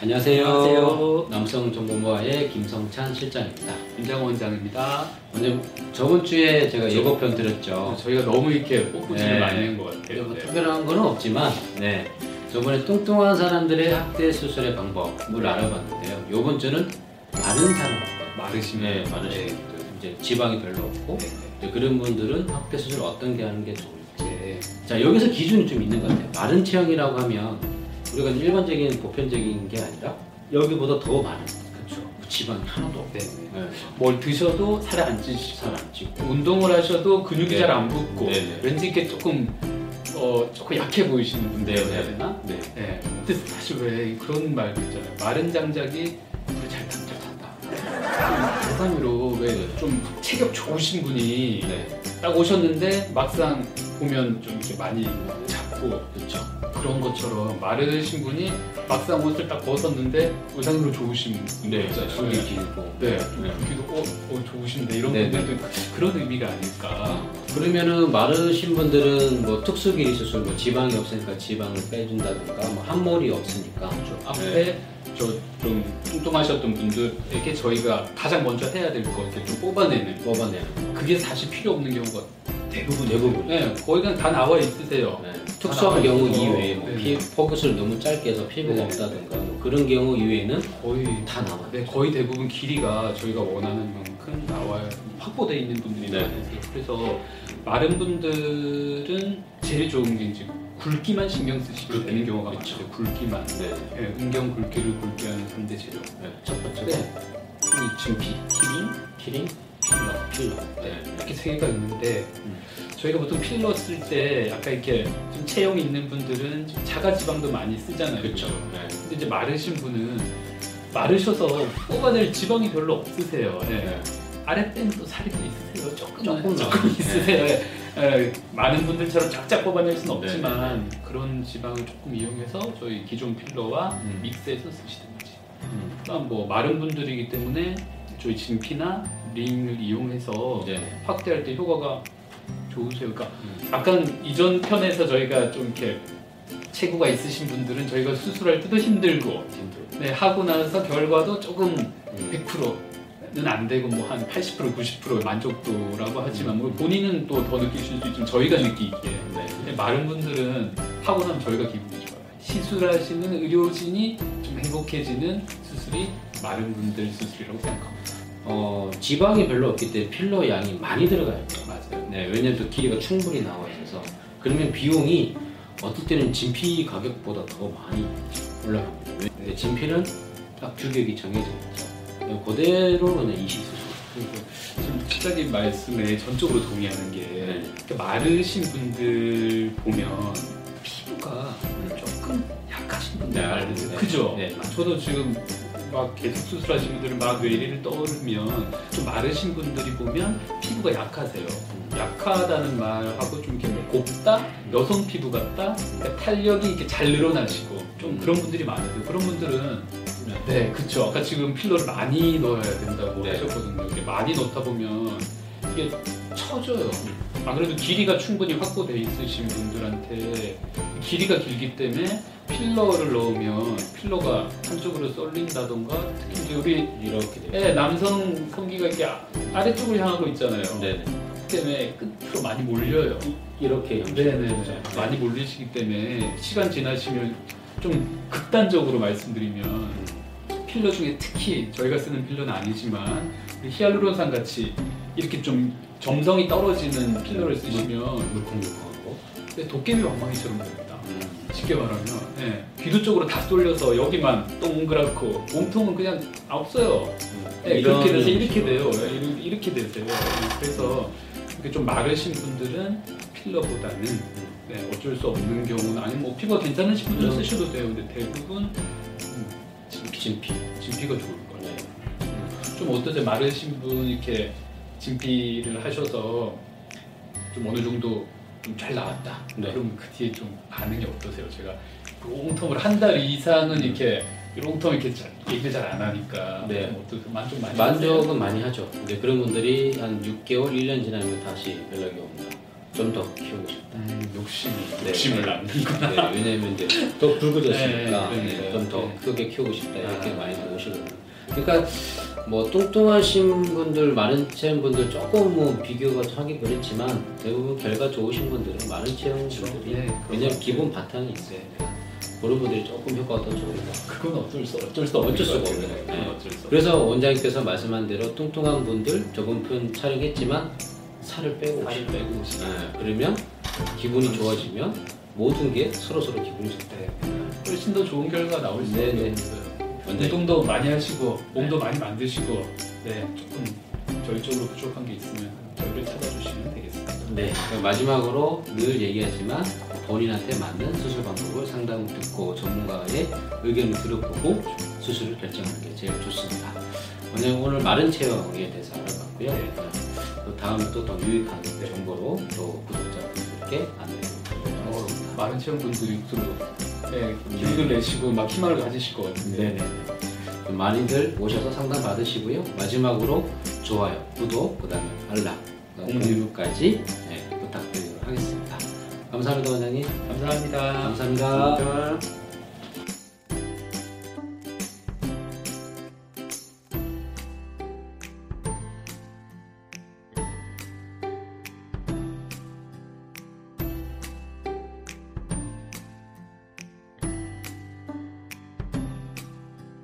안녕하세요. 안녕하세요. 남성정보모아의 김성찬 실장입니다. 김장 원장입니다. 먼저 저번 주에 제가 예고편 드렸죠. 저희가 너무 이렇게 뽀뽀질을 네. 많이 한 것 같아요. 뭐 네. 특별한 건 없지만, 네. 저번에 뚱뚱한 사람들의 학대 수술의 방법을 알아봤는데요. 요번 주는 마른 사람, 마르시면 네, 마르신 분들, 이제 지방이 별로 없고, 이제 그런 분들은 학대 수술 어떤 게 하는 게 좋을지. 네. 자, 여기서 기준이 좀 있는 것 같아요. 마른 체형이라고 하면 우리가 일반적인 보편적인 게 아니라 여기보다 더 많은 그렇죠. 지방이 하나도 없고, 네. 네. 뭘 드셔도 살이 안 찌시고 살안 찌고. 운동을 하셔도 근육이 네. 잘 안 붙고 네, 네. 왠지 이렇게 조금 어 조금 약해 보이시는 분들 네, 해야 네. 되나? 네. 네. 근데 사실 왜 그런 말도 있잖아요. 마른 장작이 불을 잘 탄다. 대단히로 왜 좀 체격 좋으신 분이 네. 딱 오셨는데 막상 보면 좀 이렇게 많이 작고 그렇죠. 그런 것처럼 마르신 분이 막상 옷을 딱 벗었는데 의상으로 좋으신 분들 있잖아요. 손이 길고. 네, 네. 그기도 어, 어 좋으신데 이런 네, 분들도 그런 의미가 아닐까. 그러면은 마르신 분들은 뭐 특수기리 수술, 뭐 지방이 없으니까 지방을 빼준다든가, 뭐 함몰이 없으니까. 앞에 저좀 뚱뚱하셨던 분들에게 저희가 가장 먼저 해야 될거 이렇게 좀 뽑아내는 뽑아내는. 그게 사실 필요 없는 경우가 대부분 대부분. 네, 거의 그냥 다 나와 있으세요. 네. 특수한 경우 있어서. 이외에 뭐 네. 피, 포커스를 너무 짧게 해서 피부가 네. 없다든가 뭐 그런 경우 이외에는 거의 다 나와요. 네, 거의 대부분 길이가 저희가 원하는 만큼 나와요. 확보되어 있는 분들이 네. 많으세요. 그래서 마른 분들은 제일 좋은 게 이제 굵기만 신경 쓰시면 되는 경우가 그렇죠. 많아요. 굵기만. 네. 네, 음경 굵기를 굵게 하는 3대 재료. 네. 첫 번째가 네. 이 진피, 키링, 키링, 필러. 필러. 네, 이렇게 세 개가 있는데 음. 저희가 보통 필러 쓸 때 약간 이렇게 좀 체형 있는 분들은 좀 자가 지방도 많이 쓰잖아요. 그렇죠. 네. 근데 이제 마르신 분은 마르셔서 뽑아낼 지방이 별로 없으세요. 예. 네. 아랫배는 또 살이 또 있으세요. 조금 조금 조금 나와요. 있으세요. 예. 예. 많은 분들처럼 쫙쫙 뽑아낼 수는 네. 없지만 그런 지방을 조금 이용해서 저희 기존 필러와 음. 믹스해서 쓰시든지. 음. 또한 뭐 마른 분들이기 때문에 저희 진피나 링을 이용해서 네. 확대할 때 효과가 좋으세요. 그러니까 음. 약간 이전 편에서 저희가 좀 이렇게 체구가 있으신 분들은 저희가 수술할 때도 힘들고. 네, 하고 나서 결과도 조금 음. 100%는 안 되고 뭐 한 80% 90% 만족도라고 하지만 음. 뭐 본인은 또 더 느끼실 수 있지만 저희가 느끼기에 네. 근데 마른 분들은 하고 나면 저희가 기분이 좋아요. 시술하시는 의료진이 좀 행복해지는 수술이 마른 분들 수술이라고 생각합니다. 어, 지방이 별로 없기 때문에 필러 양이 많이 들어가요. 맞아요. 네, 왜냐면 또 길이가 충분히 나와 있어서 그러면 비용이 어떨 때는 진피 가격보다 더 많이 올라갑니다. 근데 진피는 딱 규격이 정해져 있죠. 그대로 그냥 이식수술. 그리고 지금 실장님 말씀에 전적으로 동의하는 게 네. 마르신 분들 보면 피부가 조금 약하신 분들 네. 네. 그죠? 네. 저도 지금 막 계속 수술하신 분들은 막 뇌리를 떠오르면 좀 마르신 분들이 보면 피부가 약하세요. 약하다는 말하고 좀 이렇게 뭐 곱다, 여성 피부 같다, 그러니까 탄력이 이렇게 잘 늘어나시고 좀 그런 분들이 많으세요. 그런 분들은 네, 그쵸. 아까 지금 필러를 많이 넣어야 된다고 네. 하셨거든요. 많이 넣다 보면 이게 처져요. 안 그래도 길이가 충분히 확보돼 있으신 분들한테 길이가 길기 때문에 필러를 넣으면 필러가 한쪽으로 쏠린다던가 특히 우리 이렇게 돼요. 예, 남성 성기가 이렇게 아- 아래쪽을 향하고 있잖아요. 네네. 그 때문에 끝으로 많이 몰려요. 이렇게 네네네. 많이 몰리시기 때문에 시간 지나시면 좀 극단적으로 말씀드리면 필러 중에 특히 저희가 쓰는 필러는 아니지만 히알루론산 같이 이렇게 좀 점성이 떨어지는 필러를 쓰시면 물컹물컹하고. 근데 도깨비 왕망이처럼 됩니다. 음. 쉽게 말하면 네, 귀두 쪽으로 다 쏠려서 여기만 동그랗고 몸통은 그냥 없어요. 네, 이런 그렇게 돼서 이렇게. 돼요. 네, 이렇게- 되세요. 그래서 이렇게 좀 마르신 분들은 필러보다는 네, 어쩔 수 없는 경우는 아니면 뭐 피부가 괜찮으신 분들은 음. 쓰셔도 돼요. 근데 대부분 음, 진피. 진피. 진피가 좋을 거예요. 네. 좀 어떠세요? 마르신 분 이렇게 진피를 하셔서 좀 어느 정도 좀 잘 나왔다. 네. 그럼 그 뒤에 좀 반응이 어떠세요? 제가 롱텀을 한 달 이상은 이렇게 롱텀 이렇게 잘, 얘기를 잘 안 하니까 네. 좀 어떠세요? 만족 많이 하세요? 만족은 많이 하죠. 근데 그런 분들이 한 6개월, 1년 지나면 다시 연락이 옵니다. 좀 더 키우고 싶다. 음, 욕심이 네. 욕심을 낳는구나. 네, 왜냐면 이제 더 굵어졌으니까 네, 그러니까요. 좀더 네. 크게 키우고 싶다 이렇게 아. 많이 오시거든요. 그러니까 뭐 뚱뚱하신 분들, 많은 체형 분들 조금 뭐 비교가 하기 그렇지만 대부분 결과 좋으신 분들은 많은 체형 분들이 네, 왜냐면 그렇죠. 기본 바탕이 있어요. 그런 분들이 조금 효과가 더 좋은 거. 그건 어쩔 수 어쩔 수 어쩔 수가. 없는 거예요. 네. 그래서 원장님께서 말씀한 대로 뚱뚱한 분들 저번 편 촬영했지만 살을 빼고 살을 빼고. 네, 그러면 기분이 좋아지면 모든 게 서로 서로 기분이 좋다. 훨씬 더 좋은 결과 나올 수 네, 네. 있어요. 원장님. 운동도 많이 하시고 몸도 많이 만드시고 네 조금 저희 쪽으로 부족한 게 있으면 저희를 찾아주시면 되겠습니다. 네. 마지막으로 늘 얘기하지만 본인한테 맞는 수술 방법을 상담 듣고 전문가의 의견을 들어보고 수술을 결정하는 게 제일 좋습니다. 오늘 오늘 마른 체형에 대해서 알아봤고요. 네. 또 다음에 또 더 유익한 정보로 또 구독자분들께 안내하도록 어, 하겠습니다. 많은 체험분들이 주로 네, 기운을 내시고 막 희망을 가지실 것 같은데 네네. 많이들 오셔서 상담 받으시고요. 마지막으로 좋아요, 구독, 그다음에 알람, 공유까지 네, 부탁드리도록 하겠습니다. 감사합니다, 원장님. 감사합니다. 감사합니다. 감사합니다.